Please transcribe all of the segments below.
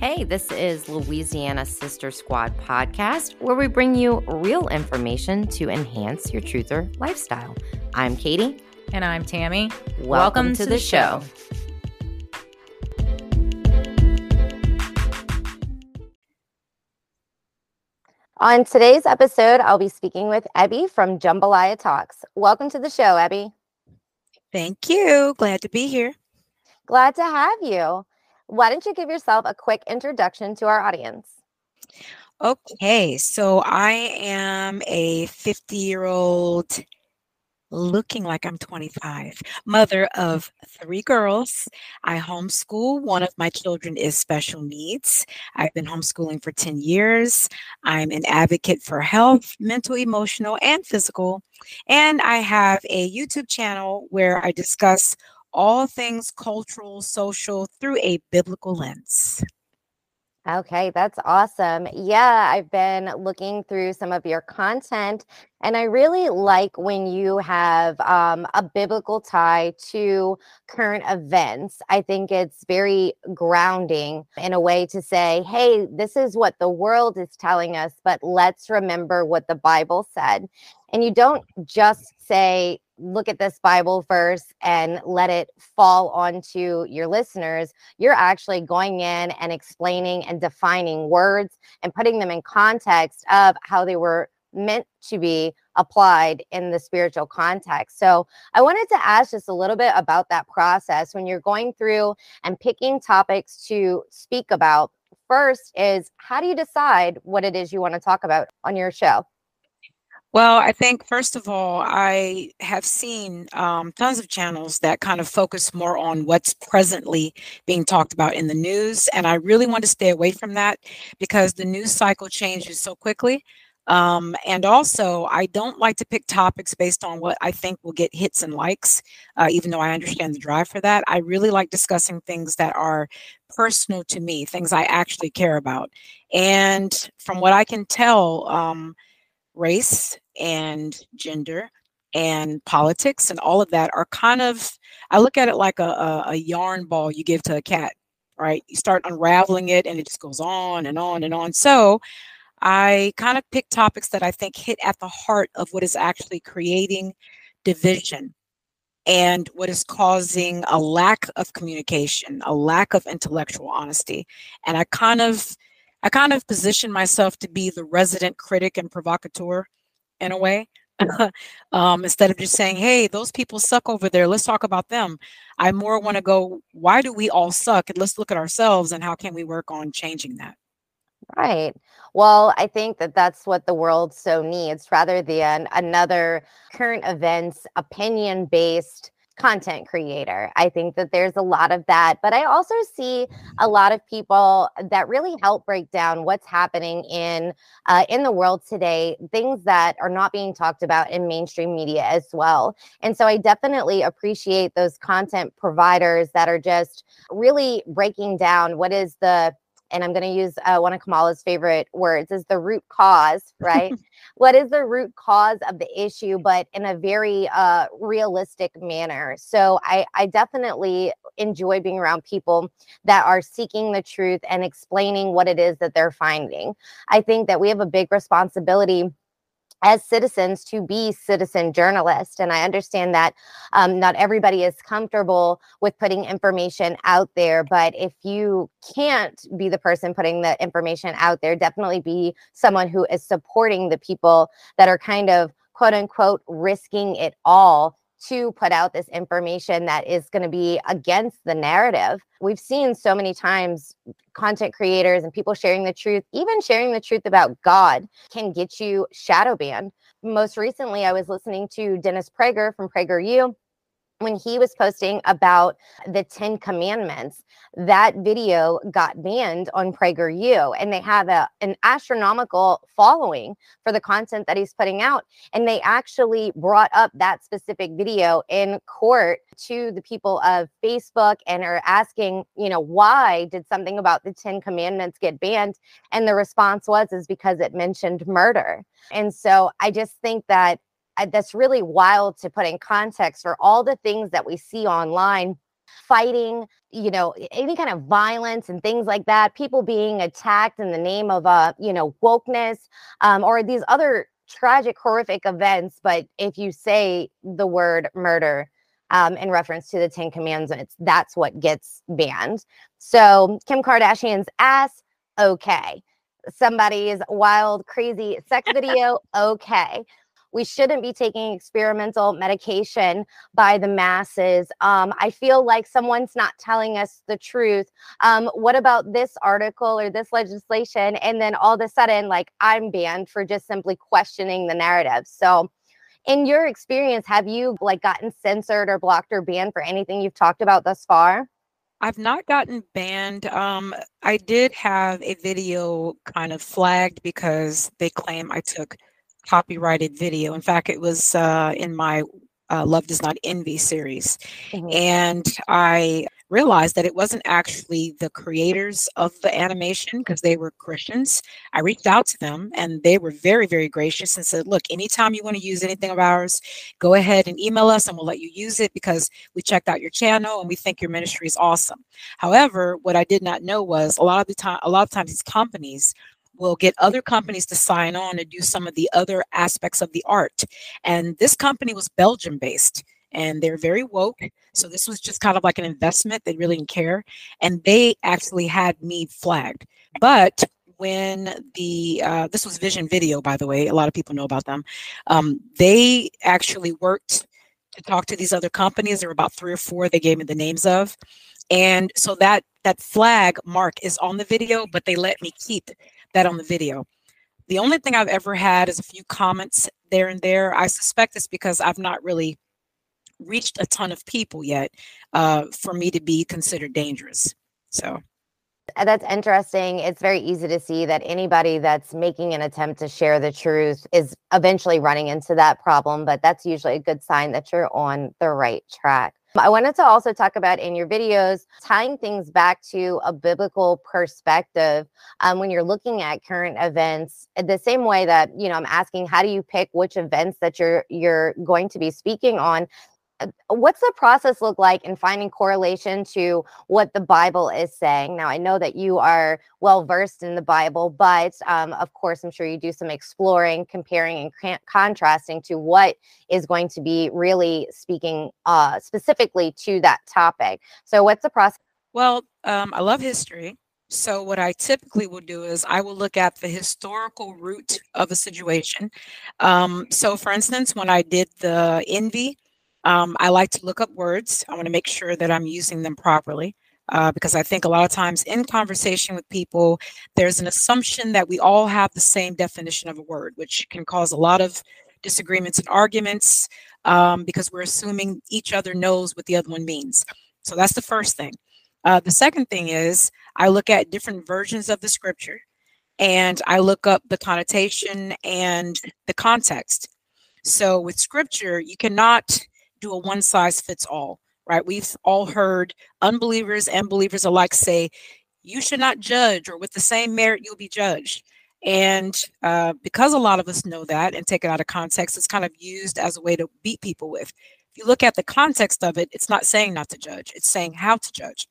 Hey, this is Louisiana Sister Squad podcast, where we bring you real information to enhance your truther lifestyle. I'm Katie. And I'm Tammy. Welcome, Welcome to, to, the, show. show. On today's episode, I'll be speaking with Ebby from Jambalaya Talks. Welcome to the show, Ebby. Thank you. Glad to be here. Glad to have you. Why don't you give yourself a quick introduction to our audience? Okay, so I am a 50 year old looking like I'm 25, mother of three girls. I homeschool. One of my children is special needs. I've been homeschooling for 10 years. I'm an advocate for health, mental, emotional, and physical. And I have a YouTube channel where I discuss all things cultural, social through a biblical lens. Okay, that's awesome. Yeah, I've been looking through some of your content, and I really like when you have um, a biblical tie to current events. I think it's very grounding in a way to say, hey, this is what the world is telling us, but let's remember what the Bible said. And you don't just say, look at this Bible verse and let it fall onto your listeners, you're actually going in and explaining and defining words and putting them in context of how they were meant to be applied in the spiritual context. So, I wanted to ask just a little bit about that process when you're going through and picking topics to speak about. First, is how do you decide what it is you want to talk about on your show? Well, I think first of all, I have seen um, tons of channels that kind of focus more on what's presently being talked about in the news. And I really want to stay away from that because the news cycle changes so quickly. Um, and also, I don't like to pick topics based on what I think will get hits and likes, uh, even though I understand the drive for that. I really like discussing things that are personal to me, things I actually care about. And from what I can tell, um, race and gender and politics and all of that are kind of i look at it like a, a, a, yarn ball you give to a cat right? You start unraveling it and it just goes on and on and on. So i kind of pick topics that i think hit at the heart of what is actually creating division and what is causing a lack of communication a lack of intellectual honesty. And i kind of I kind of position myself to be the resident critic and provocateur in a way. um, instead of just saying, hey, those people suck over there, let's talk about them. I more want to go, why do we all suck? And let's look at ourselves and how can we work on changing that? Right. Well, I think that that's what the world so needs rather than another current events, opinion based content creator. I think that there's a lot of that, but I also see a lot of people that really help break down what's happening in uh, in the world today, things that are not being talked about in mainstream media as well. And so I definitely appreciate those content providers that are just really breaking down what is the and I'm going to use uh, one of Kamala's favorite words is the root cause, right? what is the root cause of the issue, but in a very uh, realistic manner. So I, I definitely enjoy being around people that are seeking the truth and explaining what it is that they're finding. I think that we have a big responsibility as citizens to be citizen journalists. And I understand that um, not everybody is comfortable with putting information out there, but if you can't be the person putting the information out there, definitely be someone who is supporting the people that are kind of quote unquote risking it all to put out this information that is going to be against the narrative. We've seen so many times content creators and people sharing the truth, even sharing the truth about God, can get you shadow banned. Most recently, I was listening to Dennis Prager from PragerU when he was posting about the 10 commandments that video got banned on prageru and they have a, an astronomical following for the content that he's putting out and they actually brought up that specific video in court to the people of facebook and are asking you know why did something about the 10 commandments get banned? And the response was is because it mentioned murder. And so i just think that that's really wild to put in context for all the things that we see online fighting, you know, any kind of violence and things like that, people being attacked in the name of, uh, you know, wokeness um, or these other tragic, horrific events. But if you say the word murder, um, in reference to the Ten Commandments, that's what gets banned. So Kim Kardashian's ass, okay. Somebody's wild, crazy sex video, okay we shouldn't be taking experimental medication by the masses. Um, I feel like someone's not telling us the truth. Um, what about this article or this legislation? And then all of a sudden, like I'm banned for just simply questioning the narrative. So, in your experience, have you like gotten censored or blocked or banned for anything you've talked about thus far? I've not gotten banned. Um, I did have a video kind of flagged because they claim I took copyrighted video. In fact, it was uh, in my uh, Love Does Not Envy series. Mm-hmm. And I realized that it wasn't actually the creators of the animation because they were Christians. I reached out to them and they were very, very gracious and said, Look, anytime you want to use anything of ours, go ahead and email us and we'll let you use it because we checked out your channel and we think your ministry is awesome. However, what I did not know was a lot of the time, a lot of times these companies will get other companies to sign on and do some of the other aspects of the art. And this company was Belgium based and they're very woke. So this was just kind of like an investment. They really didn't care. And they actually had me flagged. But when the uh, this was Vision Video, by the way, a lot of people know about them. Um, they actually worked to talk to these other companies. There were about three or four they gave me the names of, and so that that flag mark is on the video, but they let me keep that on the video. The only thing I've ever had is a few comments there and there. I suspect it's because I've not really reached a ton of people yet uh, for me to be considered dangerous. So uh, that's interesting. It's very easy to see that anybody that's making an attempt to share the truth is eventually running into that problem, but that's usually a good sign that you're on the right track. I wanted to also talk about in your videos tying things back to a biblical perspective um, when you're looking at current events. The same way that you know, I'm asking, how do you pick which events that you're you're going to be speaking on? Uh, what's the process look like in finding correlation to what the bible is saying? Now i know that you are well versed in the bible but um, of course i'm sure you do some exploring comparing and contrasting to what is going to be really speaking uh, specifically to that topic. So what's the process? Well um, i love history. So what I typically will do is I will look at the historical root of a situation. Um, so for instance, when I did the envy, um, I like to look up words. I want to make sure that I'm using them properly. Uh, because I think a lot of times in conversation with people, there's an assumption that we all have the same definition of a word, which can cause a lot of disagreements and arguments um, because we're assuming each other knows what the other one means. So that's the first thing. Uh, the second thing is I look at different versions of the scripture and I look up the connotation and the context. So with scripture, you cannot do a one size fits all, right? We've all heard unbelievers and believers alike say, you should not judge, or with the same merit, you'll be judged. And uh, because a lot of us know that and take it out of context, it's kind of used as a way to beat people with. If you look at the context of it, it's not saying not to judge, it's saying how to judge.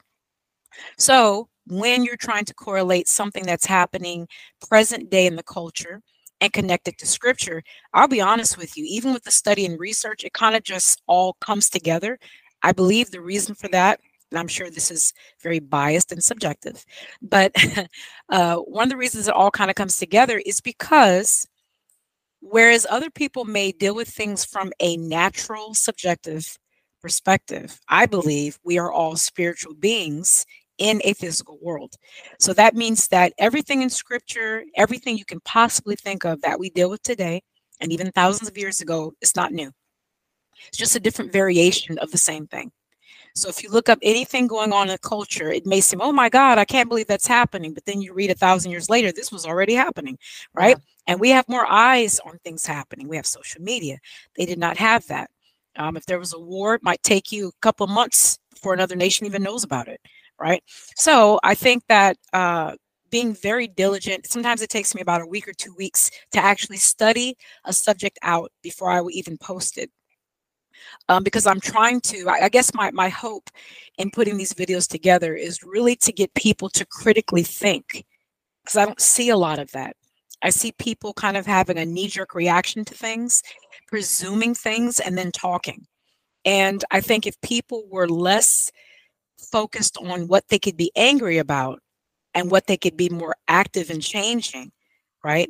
So when you're trying to correlate something that's happening present day in the culture and connect it to scripture, I'll be honest with you, even with the study and research, it kind of just all comes together. I believe the reason for that, and I'm sure this is very biased and subjective, but uh, one of the reasons it all kind of comes together is because whereas other people may deal with things from a natural, subjective perspective, I believe we are all spiritual beings in a physical world. So that means that everything in scripture, everything you can possibly think of that we deal with today, and even thousands of years ago, is not new. It's just a different variation of the same thing. So if you look up anything going on in culture, it may seem, oh my God, I can't believe that's happening. But then you read a thousand years later, this was already happening, right? Yeah. And we have more eyes on things happening. We have social media. They did not have that. Um, if there was a war, it might take you a couple months before another nation even knows about it right? So I think that uh, being very diligent, sometimes it takes me about a week or two weeks to actually study a subject out before I would even post it. um, because I'm trying to, I, I guess my, my hope in putting these videos together is really to get people to critically think because I don't see a lot of that. I see people kind of having a knee jerk reaction to things, presuming things, and then talking. And I think if people were less focused on what they could be angry about and what they could be more active in changing, right,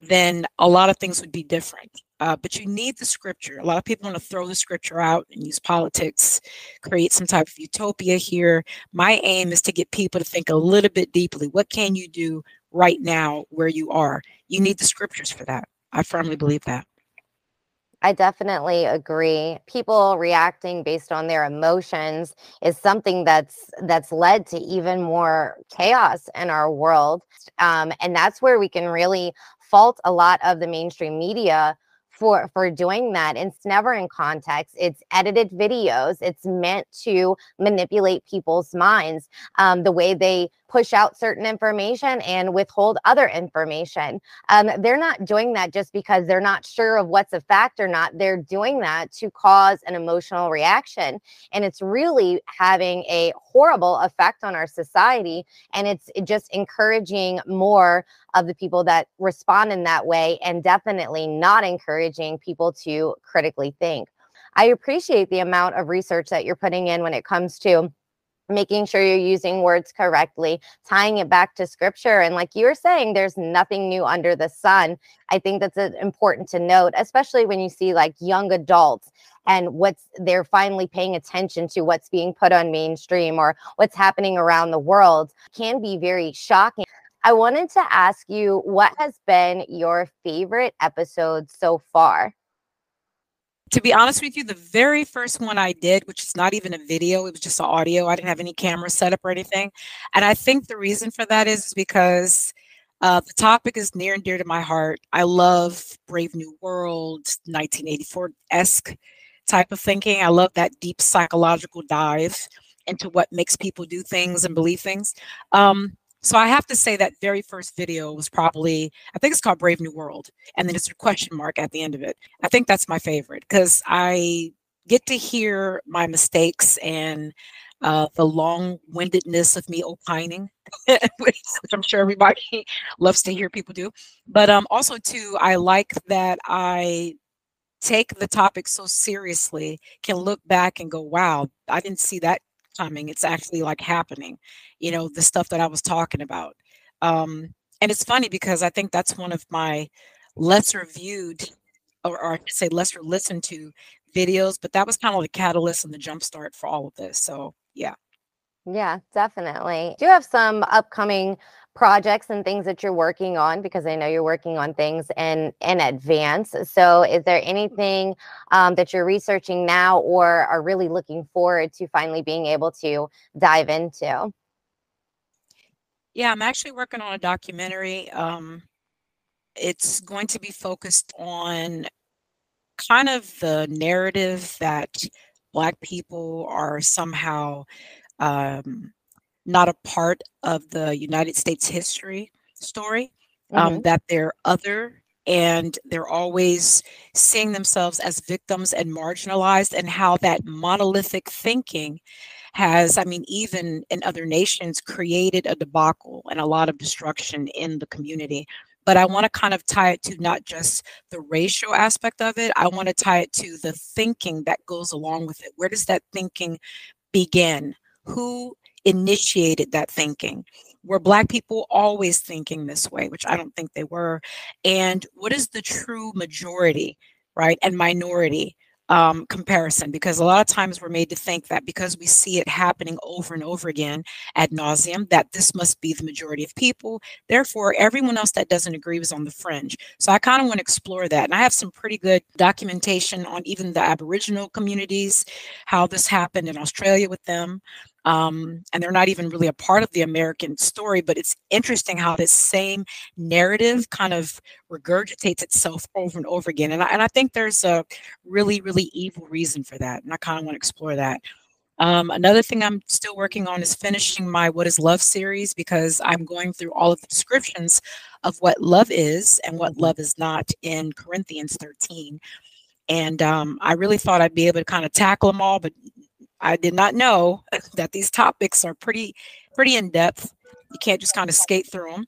then a lot of things would be different. Uh, but you need the scripture. A lot of people want to throw the scripture out and use politics, create some type of utopia here. My aim is to get people to think a little bit deeply. What can you do right now where you are? You need the scriptures for that. I firmly believe that. I definitely agree. People reacting based on their emotions is something that's that's led to even more chaos in our world, um, and that's where we can really fault a lot of the mainstream media for for doing that. It's never in context. It's edited videos. It's meant to manipulate people's minds um, the way they push out certain information and withhold other information. Um, they're not doing that just because they're not sure of what's a fact or not. They're doing that to cause an emotional reaction. And it's really having a horrible effect on our society. And it's just encouraging more of the people that respond in that way and definitely not encouraging people to critically think. I appreciate the amount of research that you're putting in when it comes to making sure you're using words correctly, tying it back to scripture. And like you were saying, there's nothing new under the sun. I think that's important to note, especially when you see like young adults and what's they're finally paying attention to what's being put on mainstream or what's happening around the world can be very shocking. I wanted to ask you what has been your favorite episode so far? To be honest with you, the very first one I did, which is not even a video, it was just audio. I didn't have any camera set up or anything. And I think the reason for that is because uh, the topic is near and dear to my heart. I love Brave New World, 1984 esque type of thinking. I love that deep psychological dive into what makes people do things and believe things. Um, so I have to say that very first video was probably, I think it's called Brave New World. And then it's a question mark at the end of it. I think that's my favorite because I get to hear my mistakes and uh, the long windedness of me opining, which I'm sure everybody loves to hear people do. But um, also, too, I like that I take the topic so seriously, can look back and go, wow, I didn't see that coming. It's actually like happening, you know, the stuff that I was talking about. Um, and it's funny because I think that's one of my lesser viewed, or, or I should say lesser listened to videos, but that was kind of the catalyst and the jumpstart for all of this. So, yeah. Yeah, definitely. Do you have some upcoming projects and things that you're working on? Because I know you're working on things in in advance. So, is there anything um, that you're researching now, or are really looking forward to finally being able to dive into? Yeah, I'm actually working on a documentary. Um, it's going to be focused on kind of the narrative that Black people are somehow um, not a part of the United States history story, um, mm-hmm. that they're other and they're always seeing themselves as victims and marginalized, and how that monolithic thinking has, I mean, even in other nations, created a debacle and a lot of destruction in the community. But I want to kind of tie it to not just the racial aspect of it, I want to tie it to the thinking that goes along with it. Where does that thinking begin? Who initiated that thinking? Were Black people always thinking this way, which I don't think they were? And what is the true majority, right, and minority? um, comparison because a lot of times we're made to think that because we see it happening over and over again ad nauseum, that this must be the majority of people. Therefore, everyone else that doesn't agree was on the fringe. So I kind of want to explore that. And I have some pretty good documentation on even the Aboriginal communities, how this happened in Australia with them um, and they're not even really a part of the American story. But it's interesting how this same narrative kind of regurgitates itself over and over again. And I, and I think there's a really, really evil reason for that. And I kind of want to explore that. Um, another thing I'm still working on is finishing my What is Love series because I'm going through all of the descriptions of what love is and what mm-hmm. love is not in Corinthians 13 And um, I really thought I'd be able to kind of tackle them all, but I did not know that these topics are pretty, pretty in depth. You can't just kind of skate through them.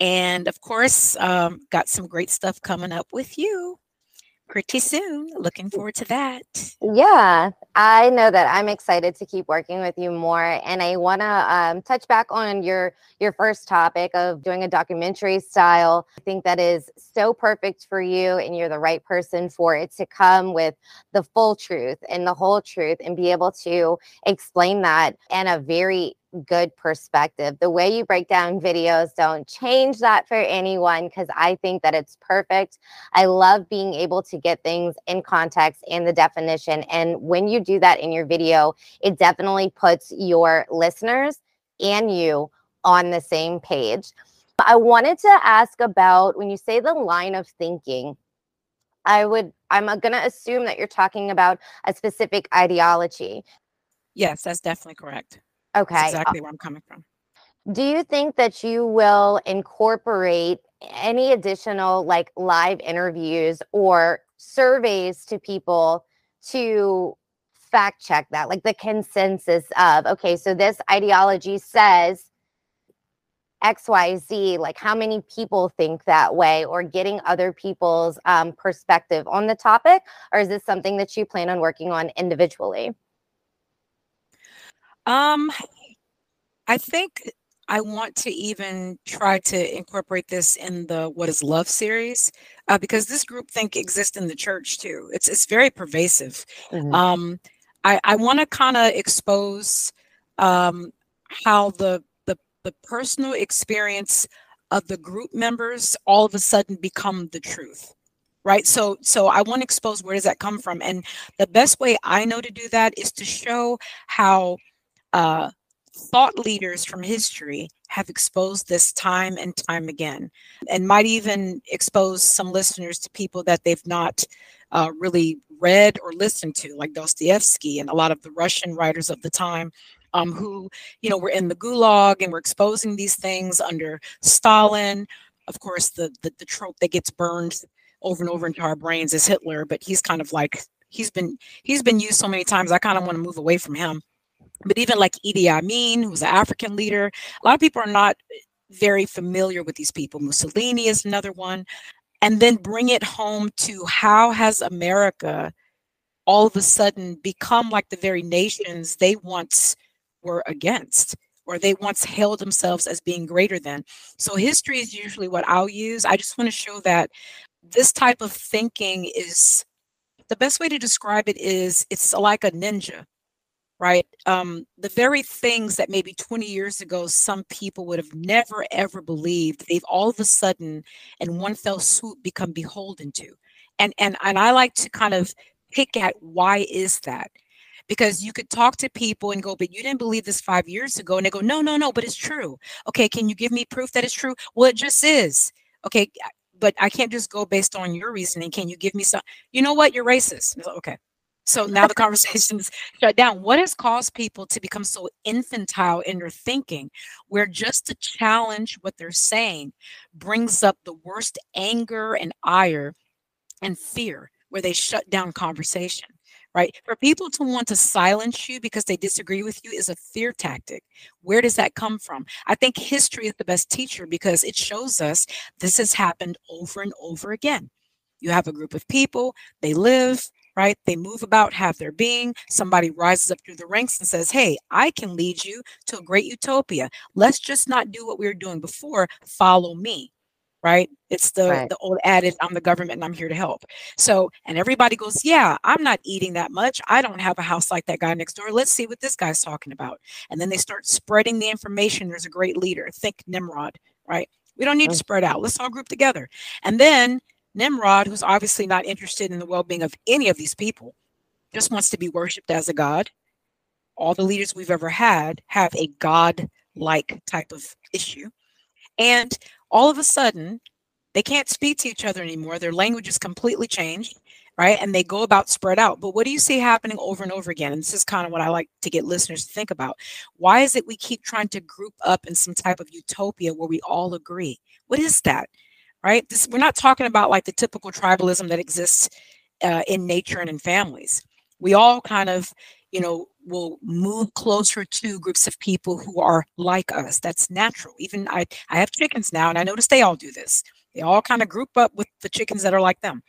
And of course, um, got some great stuff coming up with you pretty soon. Looking forward to that. Yeah, I know that I'm excited to keep working with you more, and I want to um, touch back on your your first topic of doing a documentary style. I think that is so perfect for you, and you're the right person for it to come with the full truth and the whole truth, and be able to explain that in a very good perspective. The way you break down videos, don't change that for anyone because I think that it's perfect. I love being able to get things in context and the definition. And when you do that in your video, it definitely puts your listeners and you on the same page. I wanted to ask about when you say the line of thinking, I would, I'm uh, going to assume that you're talking about a specific ideology. Yes, that's definitely correct. Okay. That's exactly where I'm coming from. Do you think that you will incorporate any additional like live interviews or surveys to people to fact check that, like the consensus of, okay, so this ideology says XYZ, like how many people think that way, or getting other people's um, perspective on the topic? Or is this something that you plan on working on individually? Um, I think I want to even try to incorporate this in the What is Love series uh, because this group think exists in the church too. It's it's very pervasive. Mm-hmm. Um, I, I want to kind of expose um, how the, the the personal experience of the group members all of a sudden become the truth right so so i want to expose where does that come from and the best way i know to do that is to show how uh, thought leaders from history have exposed this time and time again, and might even expose some listeners to people that they've not uh, really read or listened to, like Dostoevsky and a lot of the Russian writers of the time. Um, who you know were in the gulag and were exposing these things under Stalin. Of course, the, the the trope that gets burned over and over into our brains is Hitler, but he's kind of like he's been he's been used so many times. I kind of want to move away from him. But even like Idi Amin, who's an African leader, a lot of people are not very familiar with these people. Mussolini is another one. And then bring it home to how has America all of a sudden become like the very nations they once were against or they once held themselves as being greater than. So history is usually what I'll use. I just want to show that this type of thinking is the best way to describe it is it's like a ninja right? Um, the very things that maybe 20 years ago some people would have never ever believed, they've all of a sudden, in one fell swoop, become beholden to. And and and I like to kind of pick at why is that? Because you could talk to people and go, but you didn't believe this five years ago, and they go, no, no, no, but it's true. Okay, can you give me proof that it's true? Well, it just is. Okay, but I can't just go based on your reasoning. Can you give me some? You know what? You're racist. Okay, so now the conversation's shut down. What has caused people to become so infantile in their thinking, where just to challenge what they're saying brings up the worst anger and ire and fear, where they shut down conversation? Right? For people to want to silence you because they disagree with you is a fear tactic. Where does that come from? I think history is the best teacher because it shows us this has happened over and over again. You have a group of people, they live, right? They move about, have their being. Somebody rises up through the ranks and says, Hey, I can lead you to a great utopia. Let's just not do what we were doing before. Follow me. Right? It's the right. the old adage, I'm the government and I'm here to help. So, and everybody goes, Yeah, I'm not eating that much. I don't have a house like that guy next door. Let's see what this guy's talking about. And then they start spreading the information. There's a great leader. Think Nimrod, right? We don't need to mm. spread out. Let's all group together. And then Nimrod, who's obviously not interested in the well being of any of these people, just wants to be worshiped as a god. All the leaders we've ever had have a god like type of issue. And all of a sudden, they can't speak to each other anymore. Their language is completely changed, right? And they go about spread out. But what do you see happening over and over again? And this is kind of what I like to get listeners to think about. Why is it we keep trying to group up in some type of utopia where we all agree? What is that? Right? This, we're not talking about like the typical tribalism that exists uh, in nature and in families. We all kind of, you know, will move closer to groups of people who are like us. That's natural. Even I, I have chickens now, and I notice they all do this. They all kind of group up with the chickens that are like them.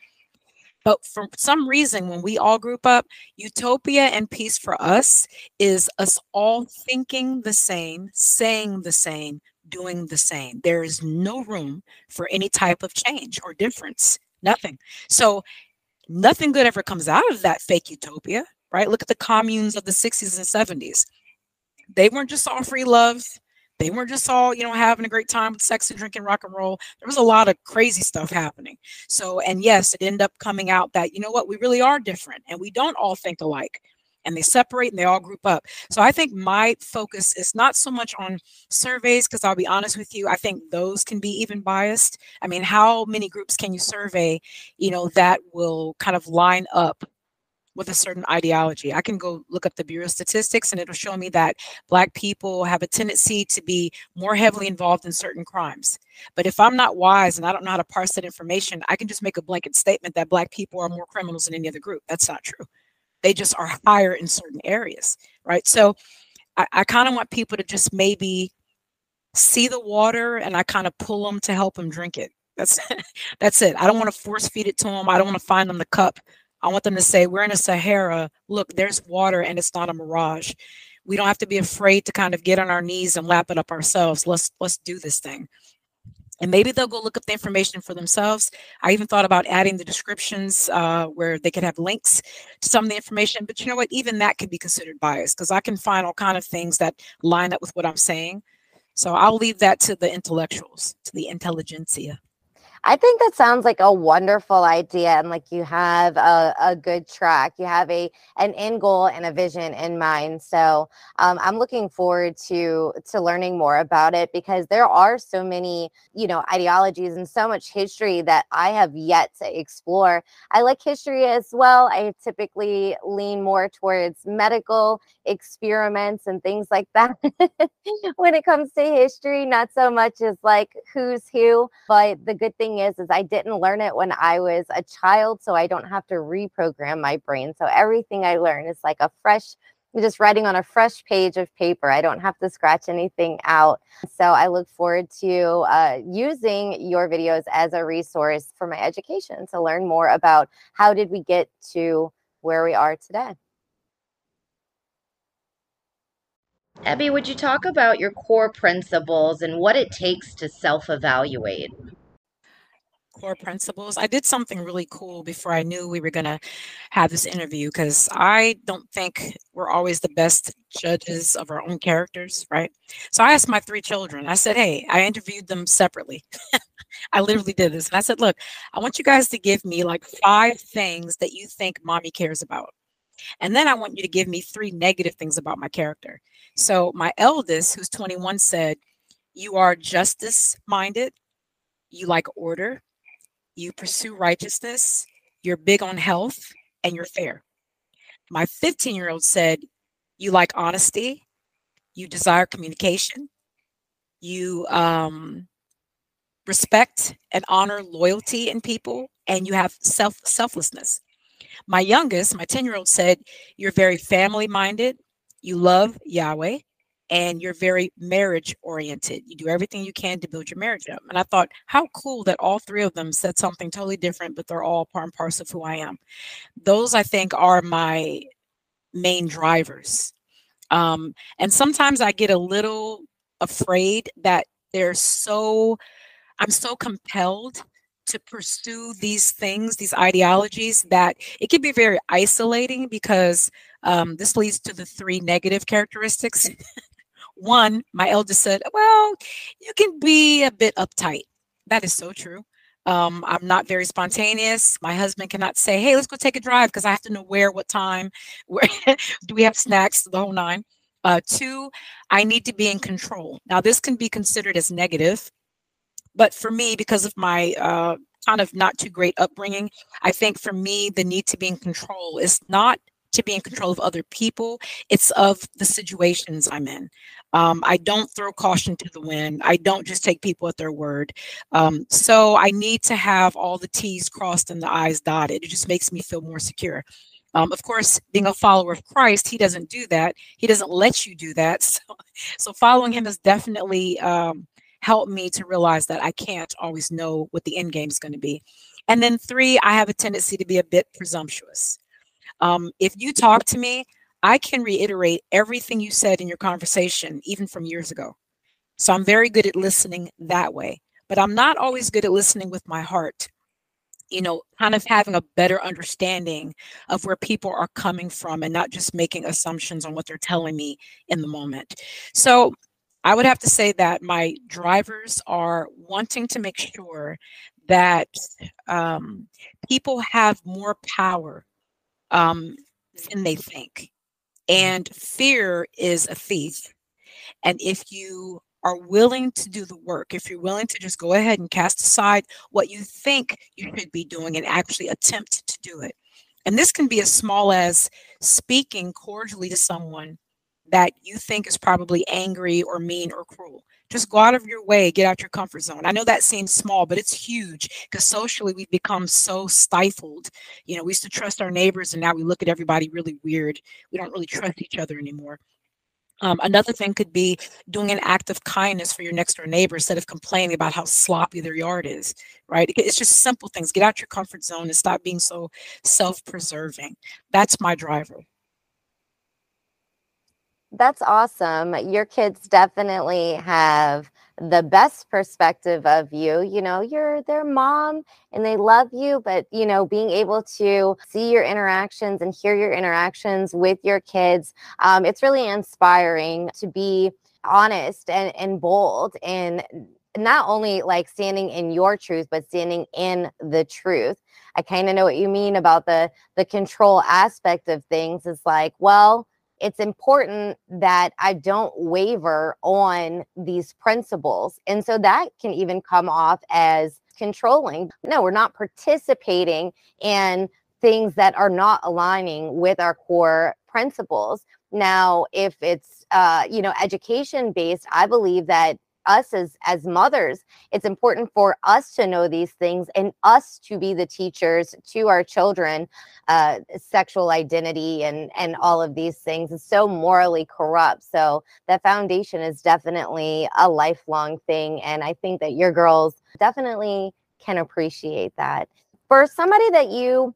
But for some reason, when we all group up, utopia and peace for us is us all thinking the same, saying the same, doing the same. There is no room for any type of change or difference. Nothing. So nothing good ever comes out of that fake utopia, right? Look at the communes of the 60s and 70s. They weren't just all free love. They weren't just all, you know, having a great time with sex and drinking rock and roll. There was a lot of crazy stuff happening. So, and yes, it ended up coming out that, you know what, we really are different and we don't all think alike. And they separate and they all group up. So I think my focus is not so much on surveys, because I'll be honest with you, I think those can be even biased. I mean, how many groups can you survey, you know, that will kind of line up with a certain ideology. I can go look up the Bureau of statistics and it'll show me that Black people have a tendency to be more heavily involved in certain crimes. But if I'm not wise and I don't know how to parse that information, I can just make a blanket statement that Black people are more criminals than any other group. That's not true. They just are higher in certain areas, right? So I, I kind of want people to just maybe see the water and I kind of pull them to help them drink it. That's that's it. I don't want to force feed it to them. I don't want to find them the cup I want them to say, we're in a Sahara. Look, there's water and it's not a mirage. We don't have to be afraid to kind of get on our knees and lap it up ourselves. Let's let's do this thing. And maybe they'll go look up the information for themselves. I even thought about adding the descriptions uh, where they could have links to some of the information. But you know what? Even that could be considered biased because I can find all kind of things that line up with what I'm saying. So I'll leave that to the intellectuals, to the intelligentsia. I think that sounds like a wonderful idea. And like you have a, a good track, you have a an end goal and a vision in mind. So um, I'm looking forward to to learning more about it because there are so many, you know, ideologies and so much history that I have yet to explore. I like history as well. I typically lean more towards medical experiments and things like that when it comes to history, not so much as like who's who. But the good thing is, is I didn't learn it when I was a child, so I don't have to reprogram my brain. So everything I learn is like a fresh just writing on a fresh page of paper. I don't have to scratch anything out. So I look forward to uh, using your videos as a resource for my education to learn more about how did we get to where we are today. Ebby, would you talk about your core principles and what it takes to self evaluate? core principles. I did something really cool before I knew we were going to have this interview because I don't think we're always the best judges of our own characters, right? So I asked my three children, I said, hey, I interviewed them separately. I literally did this. And I said, look, I want you guys to give me like five things that you think mommy cares about. And then I want you to give me three negative things about my character. So my eldest, who's 21, said, You are justice minded, you like order, you pursue righteousness, you're big on health, and you're fair. My 15 year old said, You like honesty, you desire communication, you um, respect and honor loyalty in people, and you have self selflessness. My youngest, my 10 year old, said, You're very family minded, you love Yahweh, and you're very marriage oriented. You do everything you can to build your marriage up. And I thought, how cool that all three of them said something totally different, but they're all part and parcel of who I am. Those, I think, are my main drivers. Um, and sometimes I get a little afraid that they're so, I'm so compelled to pursue these things, these ideologies, that it can be very isolating because um, this leads to the three negative characteristics one, my eldest said, Well, you can be a bit uptight. That is so true. Um, I'm not very spontaneous. My husband cannot say, Hey, let's go take a drive because I have to know where, what time, where do we have snacks, the whole nine. Uh, two, I need to be in control. Now, this can be considered as negative, but for me, because of my uh, kind of not too great upbringing, I think for me, the need to be in control is not to be in control of other people. It's of the situations I'm in. Um, I don't throw caution to the wind. I don't just take people at their word. Um, so I need to have all the T's crossed and the I's dotted. It just makes me feel more secure. Um, of course, being a follower of Christ, he doesn't do that. He doesn't let you do that. So, so following him is definitely um, helped me to realize that I can't always know what the end game is going to be. And then three, I have a tendency to be a bit presumptuous. Um, if you talk to me, I can reiterate everything you said in your conversation, even from years ago. So I'm very good at listening that way, but I'm not always good at listening with my heart. You know, kind of having a better understanding of where people are coming from and not just making assumptions on what they're telling me in the moment. So I would have to say that my drivers are wanting to make sure that um, people have more power um, than they think. And fear is a thief. And if you are willing to do the work, if you're willing to just go ahead and cast aside what you think you should be doing and actually attempt to do it. And this can be as small as speaking cordially to someone that you think is probably angry or mean or cruel. Just go out of your way, get out your comfort zone. I know that seems small, but it's huge because socially we've become so stifled. You know, we used to trust our neighbors and now we look at everybody really weird. We don't really trust each other anymore. Um, another thing could be doing an act of kindness for your next door neighbor instead of complaining about how sloppy their yard is, right? It's just simple things. Get out your comfort zone and stop being so self preserving. That's my driver. That's awesome. Your kids definitely have the best perspective of you. You know, you're their mom and they love you, but, you know, being able to see your interactions and hear your interactions with your kids, um, it's really inspiring to be honest and, and bold and not only like standing in your truth but standing in the truth i kind of know what you mean about the the control aspect of things is like well it's important that I don't waver on these principles. And so that can even come off as controlling. No, we're not participating in things that are not aligning with our core principles. Now, if it's uh, you know education based, I believe that us as as mothers it's important for us to know these things and us to be the teachers to our children uh, sexual identity and and all of these things is so morally corrupt. So that foundation is definitely a lifelong thing and i think that your girls definitely can appreciate that. For somebody that you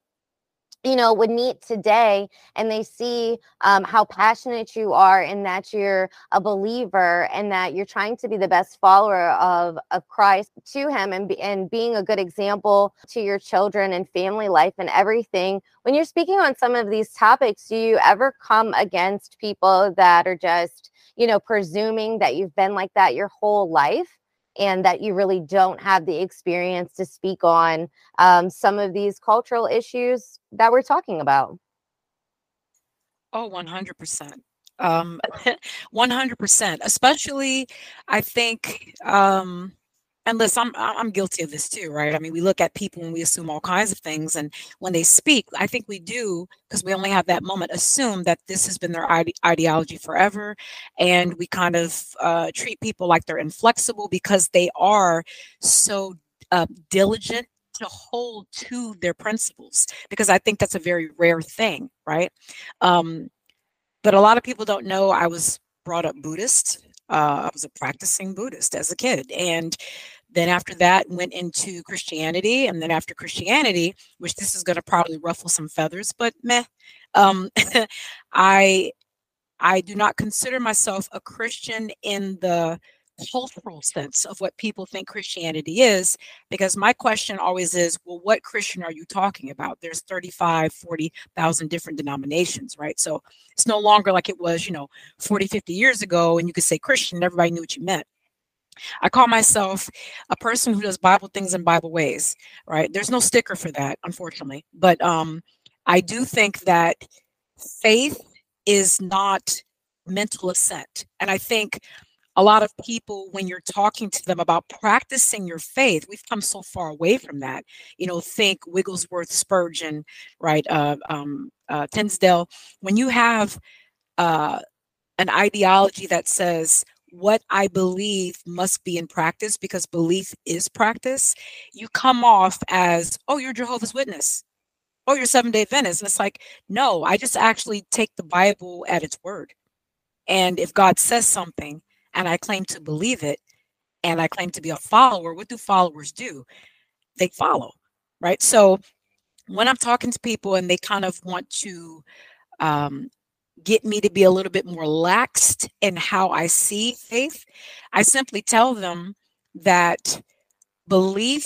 you know would meet today and they see um, how passionate you are and that you're a believer and that you're trying to be the best follower of of christ to him and, be, and being a good example to your children and family life and everything. When you're speaking on some of these topics do you ever come against people that are just you know presuming that you've been like that your whole life and that you really don't have the experience to speak on um, some of these cultural issues that we're talking about. Oh, 100%. Um, 100%. Especially, I think, um, and listen, I'm I'm guilty of this too, right? I mean, we look at people and we assume all kinds of things, and when they speak, I think we do because we only have that moment. Assume that this has been their ide- ideology forever, and we kind of uh, treat people like they're inflexible because they are so uh, diligent to hold to their principles. Because I think that's a very rare thing, right? Um, but a lot of people don't know I was brought up Buddhist uh, I was a practicing Buddhist as a kid. And then after that, went into Christianity. And then after Christianity, which this is going to probably ruffle some feathers, but meh, um, I I do not consider myself a Christian in the cultural sense of what people think Christianity is, because my question always is, well, what Christian are you talking about? There's 35, 40,000 different denominations, right? So it's no longer like it was, you know, 40, 50 years ago, and you could say Christian, and everybody knew what you meant. I call myself a person who does Bible things in Bible ways, right? There's no sticker for that, unfortunately. But um, I do think that faith is not mental assent. And I think a lot of people when you're talking to them about practicing your faith we've come so far away from that you know think wigglesworth spurgeon right uh, um, uh, Tyndale, when you have uh, an ideology that says what I believe must be in practice because belief is practice, you come off as, oh, you're Jehovah's Witness. Oh, you're Seven Day Adventist. And it's like, no, I just actually take the Bible at its word. And if God says something and I claim to believe it and I claim to be a follower, what do followers do? They follow, right? So when I'm talking to people and they kind of want to um, get me to be a little bit more laxed in how I see faith, I simply tell them that belief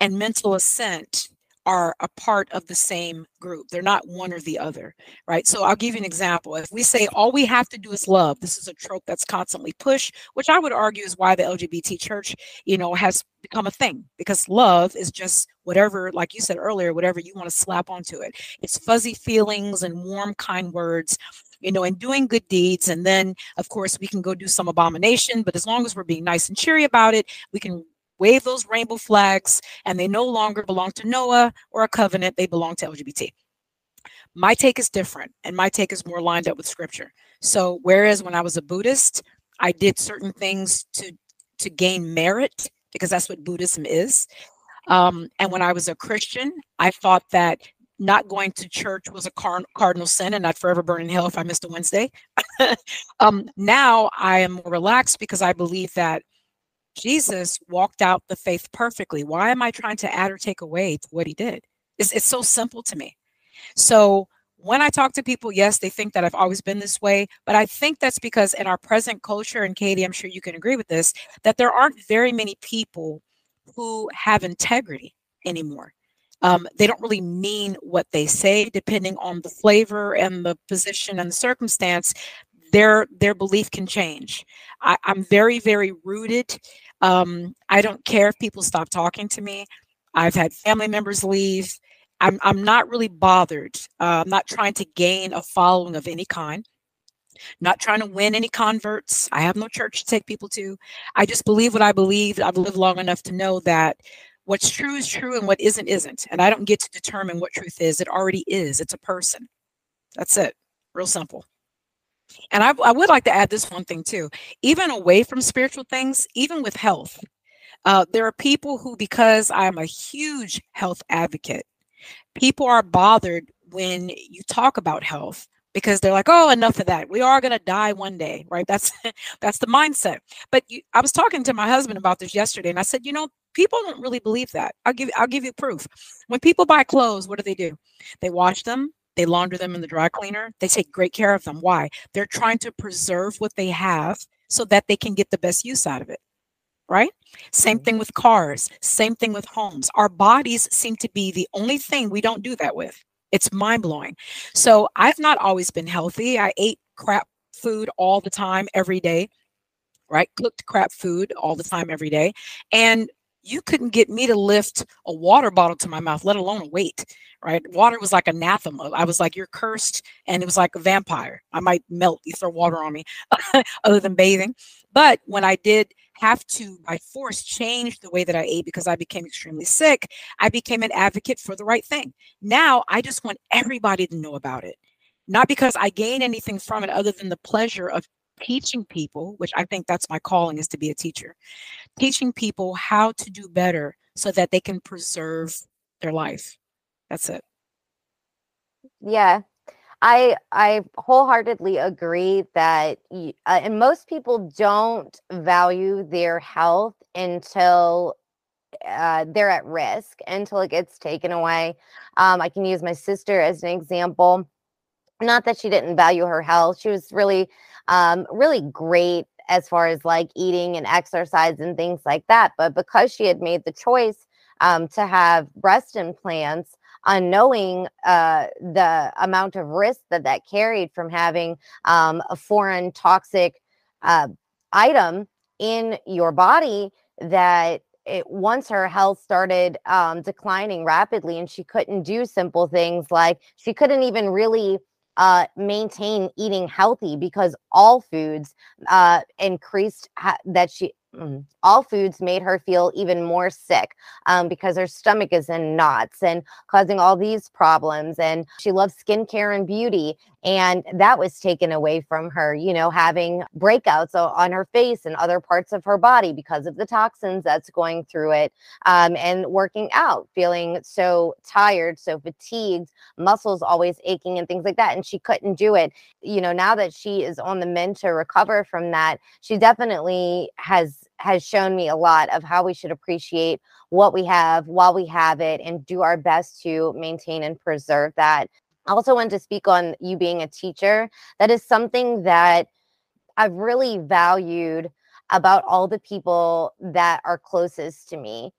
and mental assent are a part of the same group. They're not one or the other, right? So I'll give you an example. If we say all we have to do is love, this is a trope that's constantly pushed, which I would argue is why the LGBT church, you know, has become a thing because love is just whatever, like you said earlier, whatever you want to slap onto it. It's fuzzy feelings and warm, kind words you know, and doing good deeds. And then, of course, we can go do some abomination, but as long as we're being nice and cheery about it, we can wave those rainbow flags, and they no longer belong to Noah or a covenant, they belong to LGBT. My take is different, and my take is more lined up with scripture. So, whereas when I was a Buddhist, I did certain things to to gain merit because that's what Buddhism is. Um, and when I was a Christian, I thought that not going to church was a car- cardinal sin and I'd forever burn in hell if I missed a Wednesday. um, now I am more relaxed because I believe that Jesus walked out the faith perfectly. Why am I trying to add or take away to what he did? It's, it's so simple to me. So when I talk to people, yes, they think that I've always been this way, but I think that's because in our present culture, and Katie, I'm sure you can agree with this, that there aren't very many people who have integrity anymore. Um, they don't really mean what they say, depending on the flavor and the position and the circumstance. Their their belief can change. I, I'm very very rooted um, I don't care if people stop talking to me. I've had family members leave. I'm, I'm not really bothered. Uh, I'm not trying to gain a following of any kind. Not trying to win any converts. I have no church to take people to. I just believe what I believe. I've lived long enough to know that what's true is true and what isn't isn't. And I don't get to determine what truth is. It already is. It's a person. That's it. Real simple. And I, I would like to add this one thing too. Even away from spiritual things, even with health, uh, there are people who, because I'm a huge health advocate, people are bothered when you talk about health because they're like, "Oh, enough of that. We are going to die one day, right?" That's that's the mindset. But you, I was talking to my husband about this yesterday, and I said, "You know, people don't really believe that. I'll give I'll give you proof. When people buy clothes, what do they do? They wash them, they launder them in the dry cleaner. They take great care of them. Why? They're trying to preserve what they have so that they can get the best use out of it. Right? Same mm-hmm. thing with cars, same thing with homes. Our bodies seem to be the only thing we don't do that with. It's mind blowing. So I've not always been healthy. I ate crap food all the time, every day, right? Cooked crap food all the time, every day. And you couldn't get me to lift a water bottle to my mouth, let alone a weight, right? Water was like anathema. I was like, you're cursed. And it was like a vampire. I might melt, you throw water on me, other than bathing. But when I did have to, by force, change the way that I ate because I became extremely sick, I became an advocate for the right thing. Now I just want everybody to know about it. Not because I gain anything from it other than the pleasure of teaching people, which I think that's my calling is to be a teacher, teaching people how to do better so that they can preserve their life. That's it. Yeah. I I wholeheartedly agree that uh, and most people don't value their health until uh, they're at risk until it gets taken away. Um, I can use my sister as an example. Not that she didn't value her health; she was really um, really great as far as like eating and exercise and things like that. But because she had made the choice um, to have breast implants, unknowing uh, the amount of risk that that carried from having um, a foreign toxic uh, item in your body that it, once her health started um, declining rapidly and she couldn't do simple things like she couldn't even really uh, maintain eating healthy because all foods uh, increased ha- that she mm, all foods made her feel even more sick um, because her stomach is in knots and causing all these problems. And she loves skincare and beauty. And that was taken away from her, you know, having breakouts on her face and other parts of her body because of the toxins that's going through it. Um, and working out, feeling so tired, so fatigued, muscles always aching, and things like that. And she couldn't do it. You know, now that she is on the mend to recover from that, she definitely has has shown me a lot of how we should appreciate what we have while we have it and do our best to maintain and preserve that. I also wanted to speak on you being a teacher. That is something that I've really valued about all the people that are closest to me.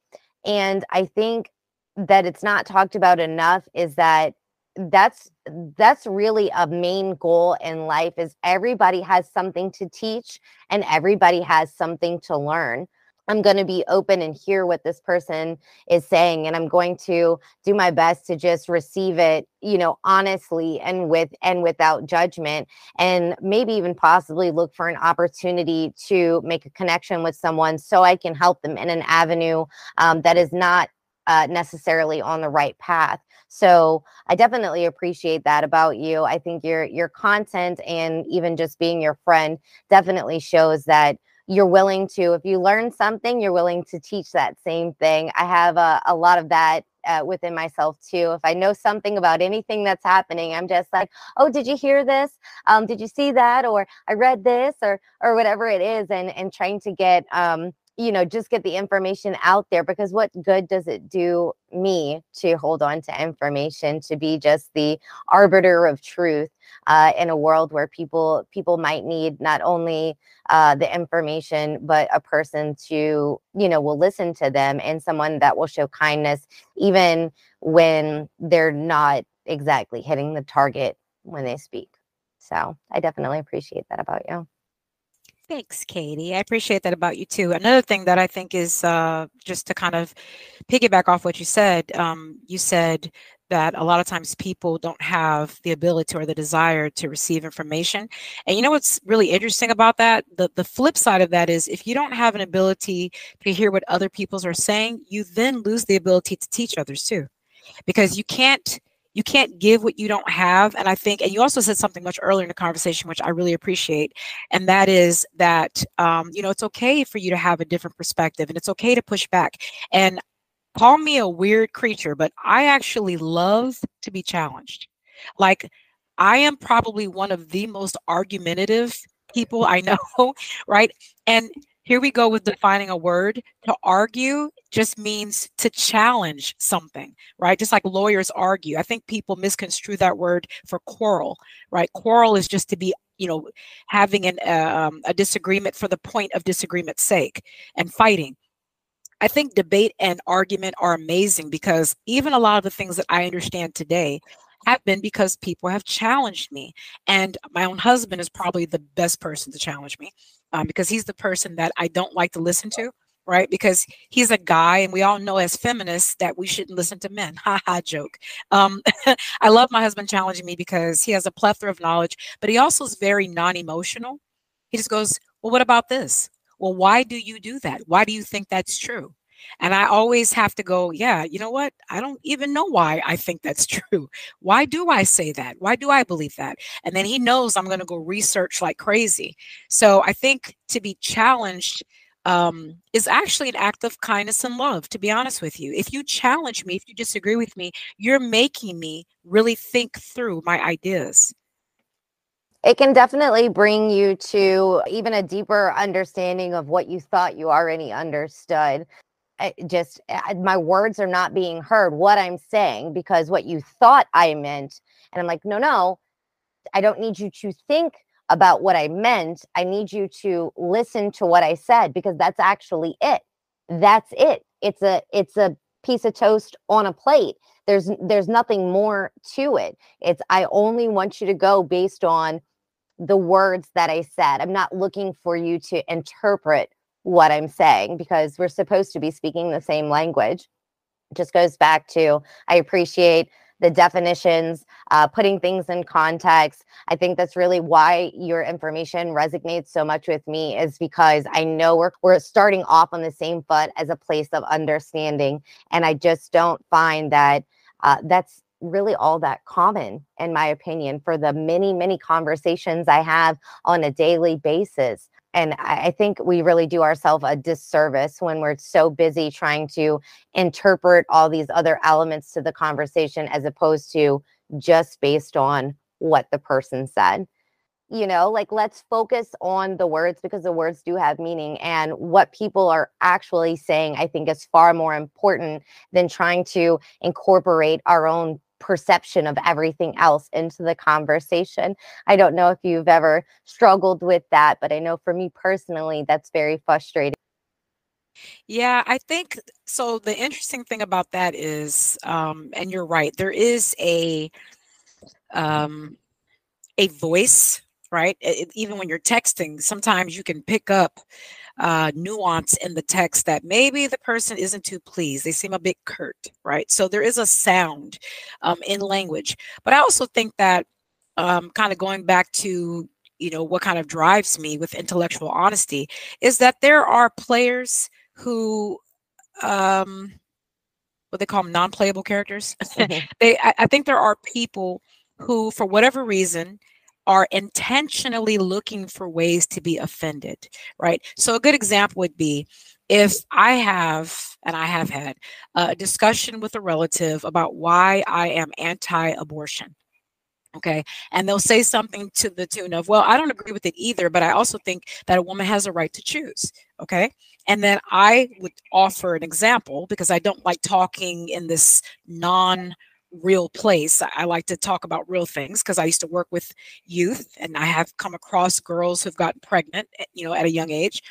And I think that it's not talked about enough is that that's that's really a main goal in life is everybody has something to teach and everybody has something to learn. I'm going to be open and hear what this person is saying and i'm going to do my best to just receive it you know honestly and with and without judgment and maybe even possibly look for an opportunity to make a connection with someone so i can help them in an avenue um, that is not uh, necessarily on the right path. So I definitely appreciate that about you. I think your your content and even just being your friend definitely shows that you're willing to if you learn something you're willing to teach that same thing i have a, a lot of that uh, within myself too if i know something about anything that's happening i'm just like oh did you hear this um, did you see that or i read this or or whatever it is and and trying to get um, you know just get the information out there because what good does it do me to hold on to information to be just the arbiter of truth uh, in a world where people people might need not only uh, the information but a person to you know will listen to them and someone that will show kindness even when they're not exactly hitting the target when they speak. So i definitely appreciate that about you Thanks, Katie. I appreciate that about you too. Another thing that I think is uh, just to kind of piggyback off what you said, um, you said that a lot of times people don't have the ability or the desire to receive information. And you know what's really interesting about that? The, the flip side of that is if you don't have an ability to hear what other peoples are saying, you then lose the ability to teach others too. Because you can't you can't give what you don't have and i think and you also said something much earlier in the conversation which i really appreciate and that is that um, you know it's okay for you to have a different perspective and it's okay to push back and call me a weird creature but i actually love to be challenged. Like i am probably one of the most argumentative people i know right? And here we go with defining a word. To argue just means to challenge something, right? Just like lawyers argue. I think people misconstrue that word for quarrel, right? Quarrel is just to be, you know, having an, uh, um, a disagreement for the point of disagreement's sake and fighting. I think debate and argument are amazing because even a lot of the things that I understand today have been because people have challenged me. And my own husband is probably the best person to challenge me um, because he's the person that I don't like to listen to, right? Because he's a guy, and we all know as feminists that we shouldn't listen to men. Ha ha, joke. Um, I love my husband challenging me because he has a plethora of knowledge, but he also is very non emotional. He just goes, Well, what about this? Well, why do you do that? Why do you think that's true? And I always have to go, yeah, you know what? I don't even know why I think that's true. Why do I say that? Why do I believe that? And then he knows I'm going to go research like crazy. So I think to be challenged um, is actually an act of kindness and love, to be honest with you. If you challenge me, if you disagree with me, you're making me really think through my ideas it can definitely bring you to even a deeper understanding of what you thought you already understood. Just my words are not being heard what i'm saying because what you thought i meant and i'm like no no i don't need you to think about what i meant. I need you to listen to what i said because that's actually it. That's it. It's a it's a piece of toast on a plate. There's there's nothing more to it. It's i only want you to go based on the words that i said. I'm not looking for you to interpret what I'm saying because we're supposed to be speaking the same language. It just goes back to I appreciate the definitions, uh, putting things in context. I think that's really why your information resonates so much with me, is because I know we're, we're starting off on the same foot as a place of understanding. And I just don't find that uh, that's really all that common, in my opinion, for the many, many conversations I have on a daily basis. And I, think we really do ourselves a disservice when we're so busy trying to interpret all these other elements to the conversation as opposed to just based on what the person said. You know like let's focus on the words because the words do have meaning and what people are actually saying i think is far more important than trying to incorporate our own perception of everything else into the conversation. I don't know if you've ever struggled with that, but I know for me personally, that's very frustrating. Yeah, I think so. The interesting thing about that is, um, and you're right, there is a um, a voice, right? It, even when you're texting, sometimes you can pick up uh, nuance in the text that maybe the person isn't too pleased. They seem a bit curt, right? So there is a sound um, in language. But I also think that um, kind of going back to you know what kind of drives me with intellectual honesty is that there are players who um what they call them non-playable characters mm-hmm. they I, I think there are people who for whatever reason are intentionally looking for ways to be offended, right? So, a good example would be if I have, and I have had, a discussion with a relative about why I am anti abortion. Okay. And they'll say something to the tune of, well, I don't agree with it either, but I also think that a woman has a right to choose. Okay. And then I would offer an example because I don't like talking in this non real place. I like to talk about real things because I used to work with youth and I have come across girls who've gotten pregnant, eh, you know, at a young age.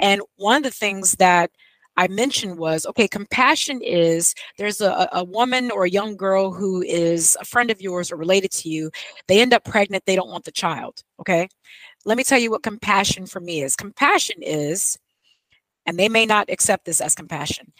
And one of the things that I mentioned was okay, compassion is there's a, a woman or a young girl who is a friend of yours or related to you. They end up pregnant, they don't want the child. Okay. Let me tell you what compassion for me is. Compassion is, and they may not accept this as compassion.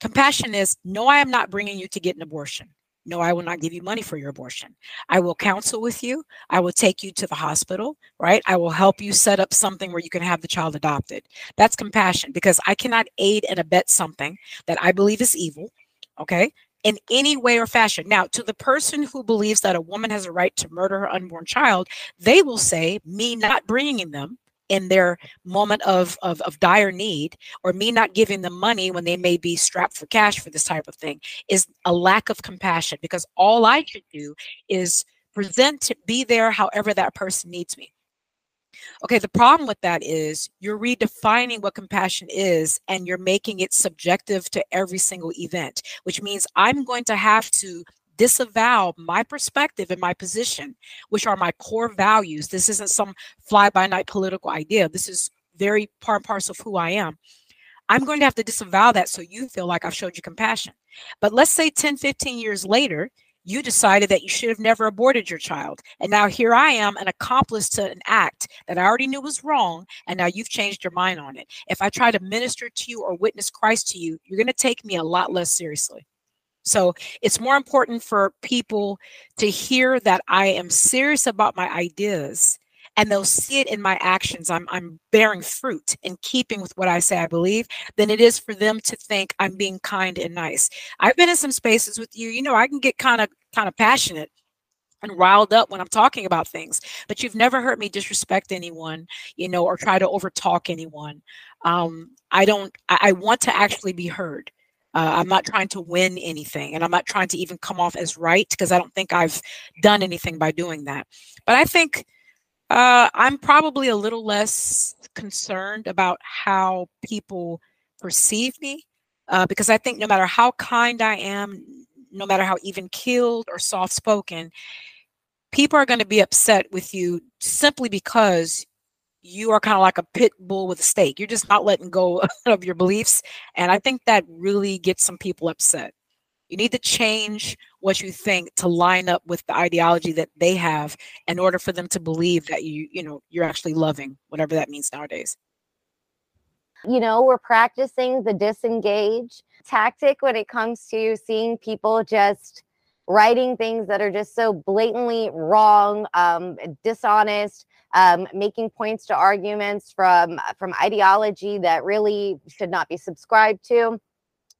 Compassion is no, I am not bringing you to get an abortion. No, I will not give you money for your abortion. I will counsel with you. I will take you to the hospital, right? I will help you set up something where you can have the child adopted. That's compassion because I cannot aid and abet something that I believe is evil, okay, in any way or fashion. Now, to the person who believes that a woman has a right to murder her unborn child, they will say, me not bringing them in their moment of, of, of dire need or me not giving them money when they may be strapped for cash for this type of thing is a lack of compassion because all I should do is present be there however that person needs me. Okay, the problem with that is you're redefining what compassion is and you're making it subjective to every single event, which means I'm going to have to disavow my perspective and my position, which are my core values. This isn't some fly by night political idea. This is very part and parcel of who I am. I'm going to have to disavow that so you feel like I've showed you compassion. But let's say 10, 15 years later, you decided that you should have never aborted your child. And now here I am, an accomplice to an act that I already knew was wrong. And now you've changed your mind on it. If I try to minister to you or witness Christ to you, you're going to take me a lot less seriously. So it's more important for people to hear that I am serious about my ideas and they'll see it in my actions. I'm, I'm bearing fruit in keeping with what I say I believe, than it is for them to think I'm being kind and nice. I've been in some spaces with you, you know, I can get kind of kind of passionate and riled up when I'm talking about things, but you've never heard me disrespect anyone, you know, or try to overtalk anyone. Um, I don't, I, I want to actually be heard. Uh, I'm not trying to win anything, and I'm not trying to even come off as right because I don't think I've done anything by doing that. But I think uh, I'm probably a little less concerned about how people perceive me uh, because I think no matter how kind I am, no matter how even killed or soft spoken, people are going to be upset with you simply because you are kind of like a pit bull with a stake. You're just not letting go of your beliefs. And I think that really gets some people upset. You need to change what you think to line up with the ideology that they have in order for them to believe that you, you know, you're actually loving, whatever that means nowadays. You know, we're practicing the disengage tactic when it comes to seeing people just writing things that are just so blatantly wrong, um, dishonest, um, making points to arguments from from ideology that really should not be subscribed to.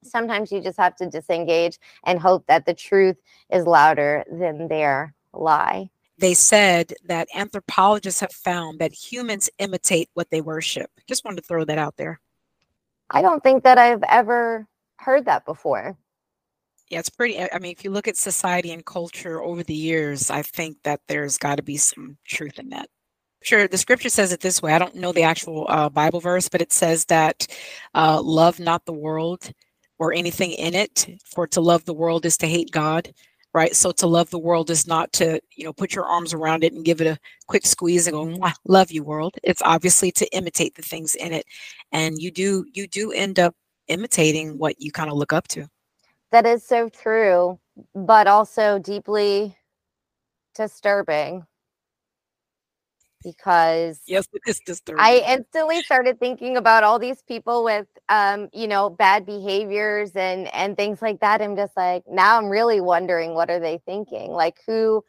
Sometimes you just have to disengage and hope that the truth is louder than their lie. They said that anthropologists have found that humans imitate what they worship. Just wanted to throw that out there. I don't think that I've ever heard that before. Yeah, it's pretty. I mean, if you look at society and culture over the years, I think that there's got to be some truth in that. Sure, the scripture says it this way. I don't know the actual uh, Bible verse, but it says that uh, love not the world or anything in it, for to love the world is to hate God right? So to love the world is not to, you know, put your arms around it and give it a quick squeeze and go, love you world. It's obviously to imitate the things in it. And you do, you do end up imitating what you kind of look up to. That is so true, but also deeply disturbing because yes, it is disturbing. I instantly started thinking about all these people with um, you know, bad behaviors and and things like that. I'm just like now I'm really wondering what are they thinking? Like who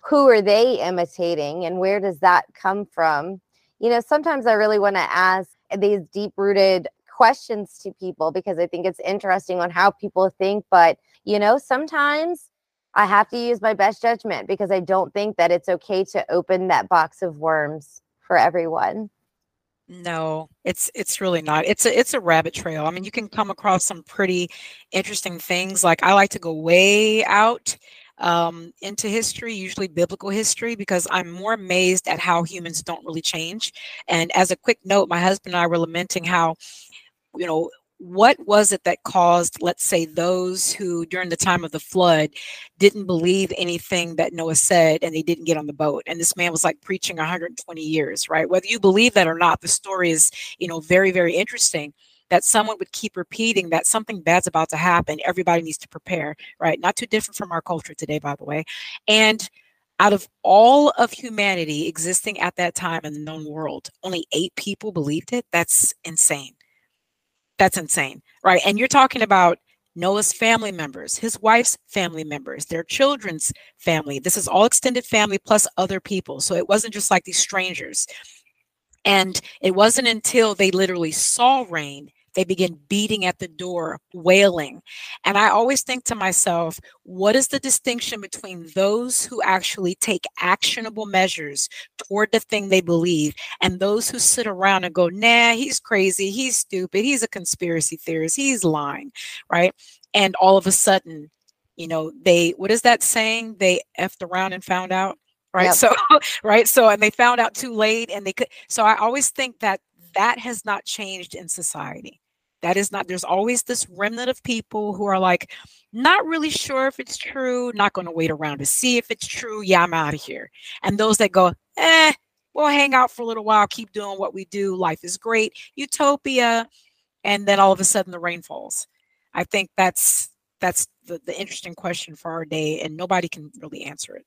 who are they imitating and where does that come from? You know, sometimes I really want to ask these deep-rooted questions to people because I think it's interesting on how people think, but you know, sometimes I have to use my best judgment because I don't think that it's okay to open that box of worms for everyone. No, it's it's really not. It's a it's a rabbit trail. I mean, you can come across some pretty interesting things. Like I like to go way out um, into history, usually biblical history, because I'm more amazed at how humans don't really change. And as a quick note, my husband and I were lamenting how, you know, what was it that caused, let's say, those who during the time of the flood didn't believe anything that Noah said and they didn't get on the boat? And this man was like preaching 120 years, right? Whether you believe that or not, the story is, you know, very, very interesting that someone would keep repeating that something bad's about to happen. Everybody needs to prepare, right? Not too different from our culture today, by the way. And out of all of humanity existing at that time in the known world, only eight people believed it. That's insane. That's insane, right? And you're talking about Noah's family members, his wife's family members, their children's family. This is all extended family plus other people. So it wasn't just like these strangers. And it wasn't until they literally saw rain they begin beating at the door, wailing. And I always think to myself, what is the distinction between those who actually take actionable measures toward the thing they believe and those who sit around and go, nah, he's crazy, he's stupid, he's a conspiracy theorist, he's lying, right? And all of a sudden, you know, they, what is that saying? They effed around and found out right yep. so right so and they found out too late and they could so i always think that that has not changed in society that is not, there's always this remnant of people who are like, not really sure if it's true, not going to wait around to see if it's true. Yeah, I'm out of here. And those that go, eh, we'll hang out for a little while, keep doing what we do. Life is great, utopia. And then all of a sudden the rain falls. I think that's that's the, the interesting question for our day, and nobody can really answer it.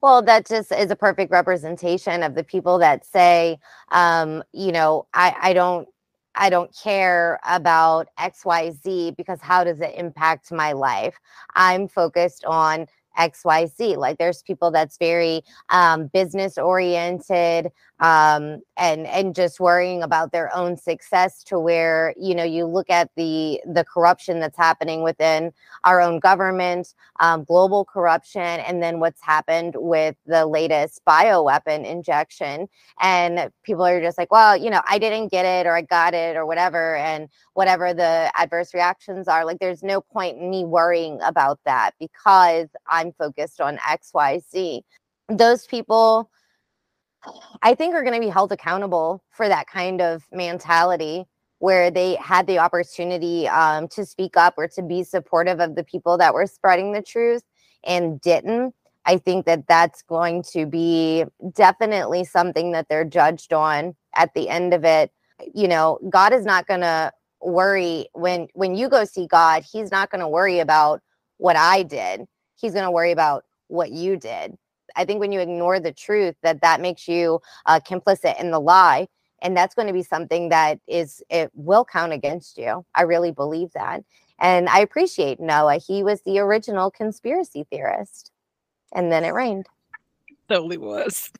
Well, that just is a perfect representation of the people that say, um, you know, I, I don't I don't care about XYZ because how does it impact my life? I'm focused on xyz like there's people that's very um, business oriented um, and and just worrying about their own success to where you know you look at the the corruption that's happening within our own government um, global corruption and then what's happened with the latest bioweapon injection. And people are just like well you know i didn't get it or i got it or whatever and whatever the adverse reactions are. Like there's no point in me worrying about that because i'm focused on xyz those people I think are going to be held accountable for that kind of mentality where they had the opportunity um, to speak up or to be supportive of the people that were spreading the truth and didn't. I think that that's going to be definitely something that they're judged on at the end of it. You know, God is not going to worry when when you go see God, he's not going to worry about what I did. He's going to worry about what you did. I think when you ignore the truth, that that makes you uh, complicit in the lie, and that's going to be something that is it will count against you. I really believe that. And I appreciate Noah. He was the original conspiracy theorist. And then it rained. Totally was.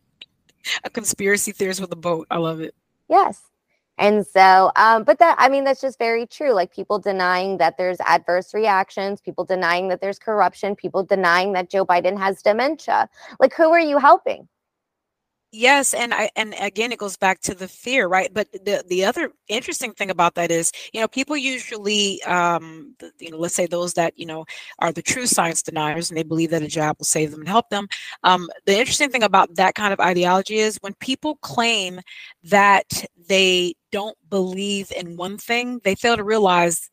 A conspiracy theorist with a boat. I love it. Yes. And so, um, but that, I mean, that's just very true. Like people denying that there's adverse reactions, people denying that there's corruption, people denying that Joe Biden has dementia. Like, who are you helping? Yes, and I and again it goes back to the fear, right? But the the other interesting thing about that is, you know, people usually, um, you know, let's say those that you know are the true science deniers, and they believe that a jab will save them and help them. Um, the interesting thing about that kind of ideology is when people claim that they don't believe in one thing, they fail to realize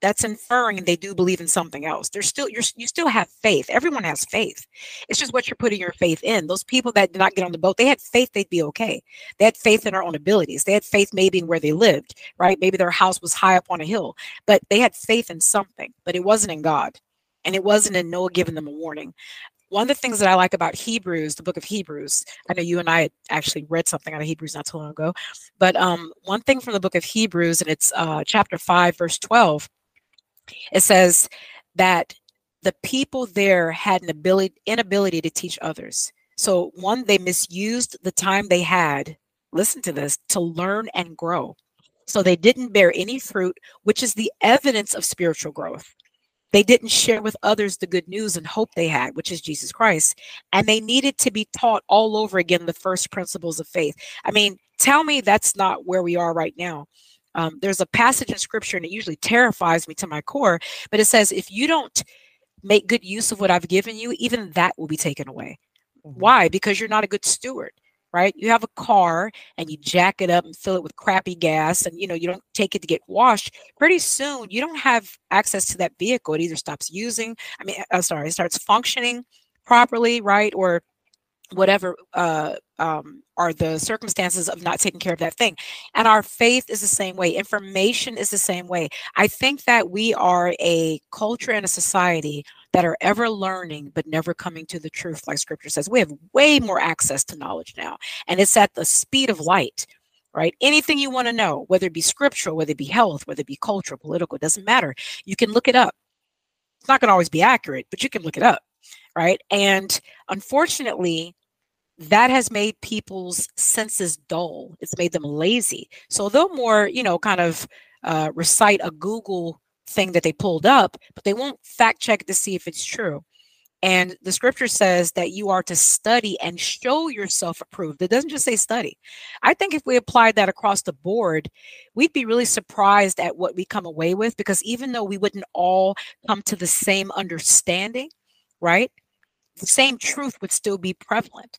that's inferring they do believe in something else. There's still you're you still have faith. Everyone has faith. It's just what you're putting your faith in. Those people that did not get on the boat, they had faith they'd be okay. They had faith in their own abilities. They had faith maybe in where they lived, right? Maybe their house was high up on a hill, but they had faith in something, but it wasn't in God. And it wasn't in Noah giving them a warning. One of the things that I like about Hebrews, the book of Hebrews, I know you and I actually read something out of Hebrews not too long ago, but um, one thing from the book of Hebrews, and it's uh, chapter 5, verse 12 it says that the people there had an ability inability to teach others. So one, they misused the time they had, listen to this, to learn and grow. So they didn't bear any fruit, which is the evidence of spiritual growth. They didn't share with others the good news and hope they had, which is Jesus Christ. And they needed to be taught all over again the first principles of faith. I mean, tell me that's not where we are right now. Um, there's a passage in scripture, and it usually terrifies me to my core, but it says, if you don't make good use of what I've given you, even that will be taken away. Mm-hmm. Why? Because you're not a good steward right you have a car and you jack it up and fill it with crappy gas and you know you don't take it to get washed pretty soon you don't have access to that vehicle it either stops using i mean uh, sorry it starts functioning properly right or whatever uh, um, are the circumstances of not taking care of that thing. And our faith is the same way. Information is the same way. I think that we are a culture and a society that are ever learning but never coming to the truth, like scripture says. We have way more access to knowledge now, and it's at the speed of light. Right? Anything you want to know, whether it be scriptural, whether it be health, whether it be cultural, political, it doesn't matter. You can look it up. It's not going to always be accurate, but you can look it up. Right. And unfortunately, that has made people's senses dull. It's made them lazy. So they'll more, you know, kind of uh, recite a Google thing that they pulled up, but they won't fact check to see if it's true. And the scripture says that you are to study and show yourself approved. It doesn't just say study. I think if we applied that across the board, we'd be really surprised at what we come away with because even though we wouldn't all come to the same understanding, right? The same truth would still be prevalent.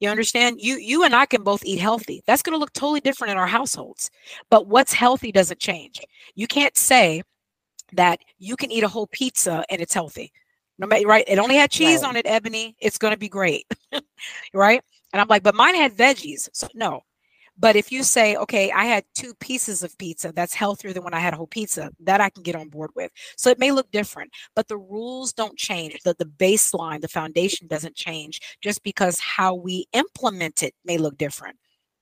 You understand? You you and I can both eat healthy. That's going to look totally different in our households. But what's healthy doesn't change. You can't say that you can eat a whole pizza and it's healthy. No matter right, it only had cheese right. on it, Ebony. It's going to be great. right? And I'm like, but mine had veggies. So no, but if you say, okay, I had two pieces of pizza, that's healthier than when I had a whole pizza, that I can get on board with. So it may look different, but the rules don't change. The, the baseline, the foundation doesn't change just because how we implement it may look different.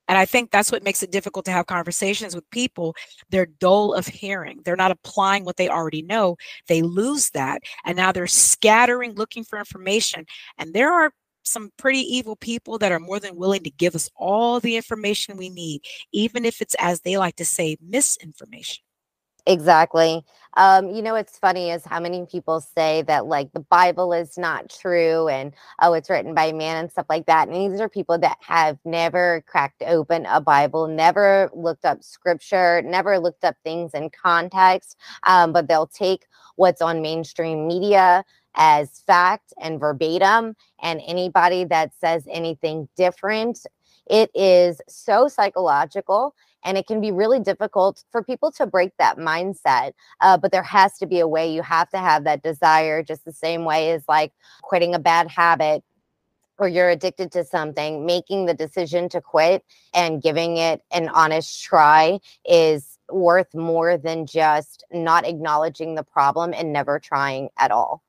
And I think that's what makes it difficult to have conversations with people. They're dull of hearing. They're not applying what they already know. They lose that. And now they're scattering, looking for information. And there are some pretty evil people that are more than willing to give us all the information we need, even if it's, as they like to say, misinformation. Exactly. Um, you know, what's funny is how many people say that like the Bible is not true and oh, it's written by man and stuff like that. And these are people that have never cracked open a Bible, never looked up scripture, never looked up things in context, um, but they'll take what's on mainstream media as fact and verbatim. And anybody that says anything different, it is so psychological and it can be really difficult for people to break that mindset. Uh, but there has to be a way. You have to have that desire, just the same way as like quitting a bad habit or you're addicted to something, making the decision to quit and giving it an honest try is worth more than just not acknowledging the problem and never trying at all.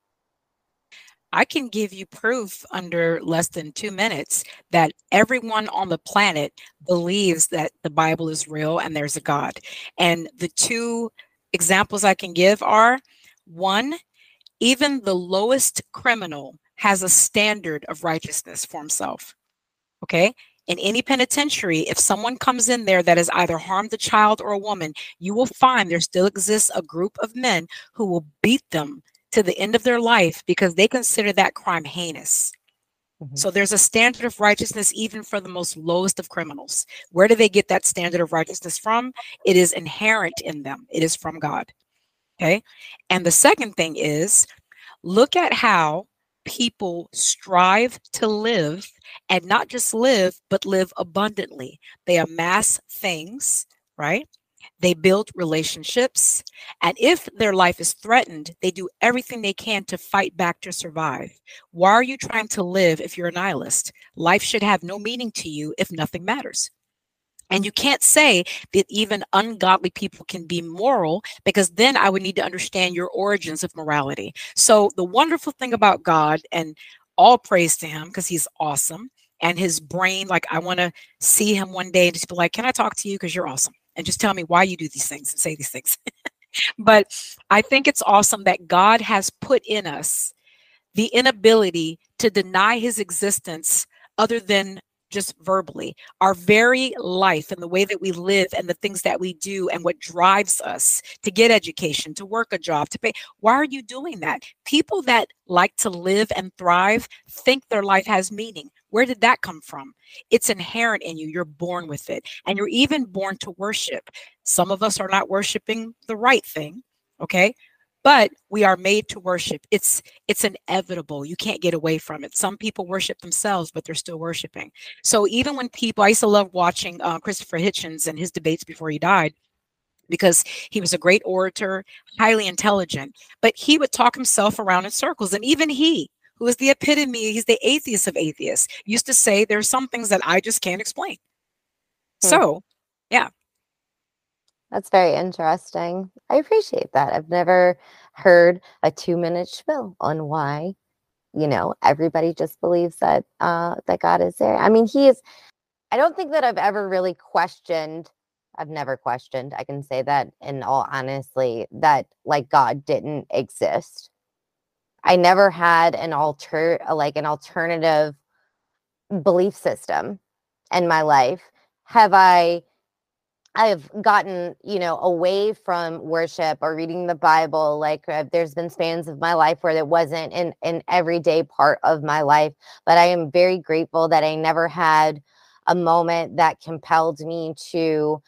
I can give you proof under less than two minutes that everyone on the planet believes that the Bible is real and there's a God. And the two examples I can give are one, even the lowest criminal has a standard of righteousness for himself. Okay. In any penitentiary, if someone comes in there that has either harmed a child or a woman, you will find there still exists a group of men who will beat them to the end of their life because they consider that crime heinous. Mm-hmm. So there's a standard of righteousness even for the most lowest of criminals. Where do they get that standard of righteousness from? It is inherent in them, it is from God. Okay. And the second thing is look at how people strive to live and not just live, but live abundantly. They amass things, right? They build relationships. And if their life is threatened, they do everything they can to fight back to survive. Why are you trying to live if you're a nihilist? Life should have no meaning to you if nothing matters. And you can't say that even ungodly people can be moral because then I would need to understand your origins of morality. So, the wonderful thing about God, and all praise to him because he's awesome, and his brain, like, I want to see him one day and just be like, Can I talk to you? Because you're awesome and just tell me why you do these things and say these things. but I think it's awesome that God has put in us the inability to deny his existence other than just verbally. Our very life and the way that we live and the things that we do and what drives us to get education, to work a job, to pay. Why are you doing that? People that like to live and thrive think their life has meaning. Where did that come from? It's inherent in you. You're born with it. And you're even born to worship. Some of us are not worshiping the right thing, okay? But we are made to worship. It's it's inevitable. You can't get away from it. Some people worship themselves, but they're still worshiping. So even when people, I used to love watching uh, Christopher Hitchens and his debates before he died because he was a great orator, highly intelligent, but he would talk himself around in circles. And even he, who is the epitome, he's the atheist of atheists, used to say there's some things that I just can't explain. Hmm. So, yeah. That's very interesting. I appreciate that. I've never heard a two minute spiel on why, you know, everybody just believes that uh that God is there. I mean, he is I don't think that I've ever really questioned I've never questioned. I can say that in all honestly that like God didn't exist. I never had an alter like an alternative belief system in my life. Have I I've gotten, you know, away from worship or reading the Bible. Like uh, there's been spans of my life where it wasn't an, an everyday part of my life. But I am very grateful that I never had a moment that compelled me to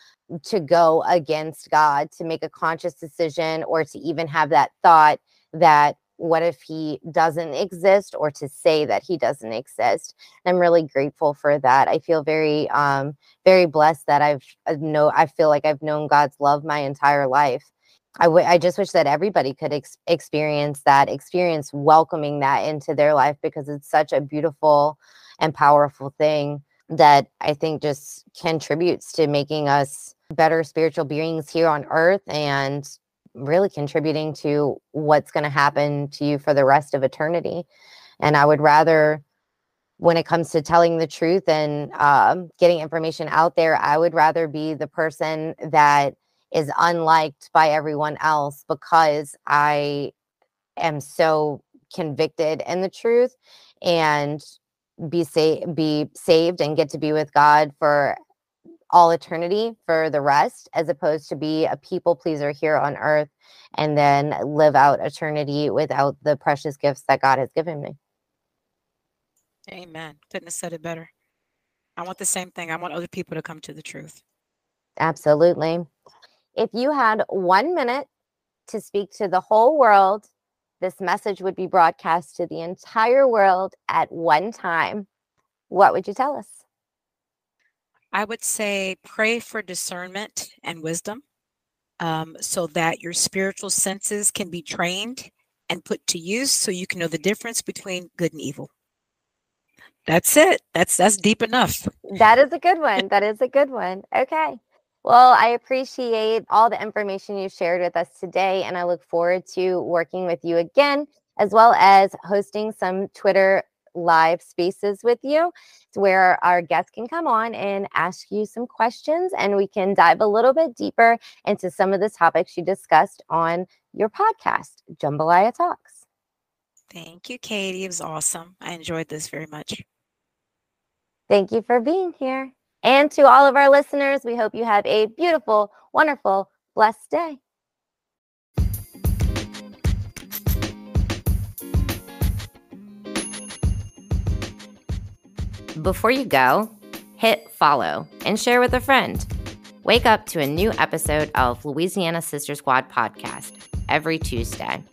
to go against God, to make a conscious decision or to even have that thought that what if he doesn't exist or to say that he doesn't exist? I'm really grateful for that. I feel very um very blessed that i've uh, know i feel like i've known god's love my entire life. I, w- I just wish that everybody could ex- experience that experience welcoming that into their life because it's such a beautiful and powerful thing that i think just contributes to making us better spiritual beings here on earth and really contributing to what's going to happen to you for the rest of eternity. And I would rather, when it comes to telling the truth and um, getting information out there, I would rather be the person that is unliked by everyone else because I am so convicted in the truth and be sa- be saved and get to be with God for all eternity for the rest, as opposed to be a people pleaser here on earth and then live out eternity without the precious gifts that God has given me. Amen. Couldn't have said it better. I want the same thing. I want other people to come to the truth. Absolutely. If you had one minute to speak to the whole world, this message would be broadcast to the entire world at one time. What would you tell us? I would say pray for discernment and wisdom um, so that your spiritual senses can be trained and put to use so you can know the difference between good and evil. That's it. That's that's deep enough. That is a good one. That is a good one. Okay. Well, I appreciate all the information you shared with us today, and I look forward to working with you again, as well as hosting some Twitter live spaces with you where our guests can come on and ask you some questions and we can dive a little bit deeper into some of the topics you discussed on your podcast, Jambalaya Talks. Thank you, Katie. It was awesome. I enjoyed this very much. Thank you for being here. And to all of our listeners, we hope you have a beautiful, wonderful, blessed day. Before you go, hit follow and share with a friend. Wake up to a new episode of Louisiana Sister Squad podcast every Tuesday.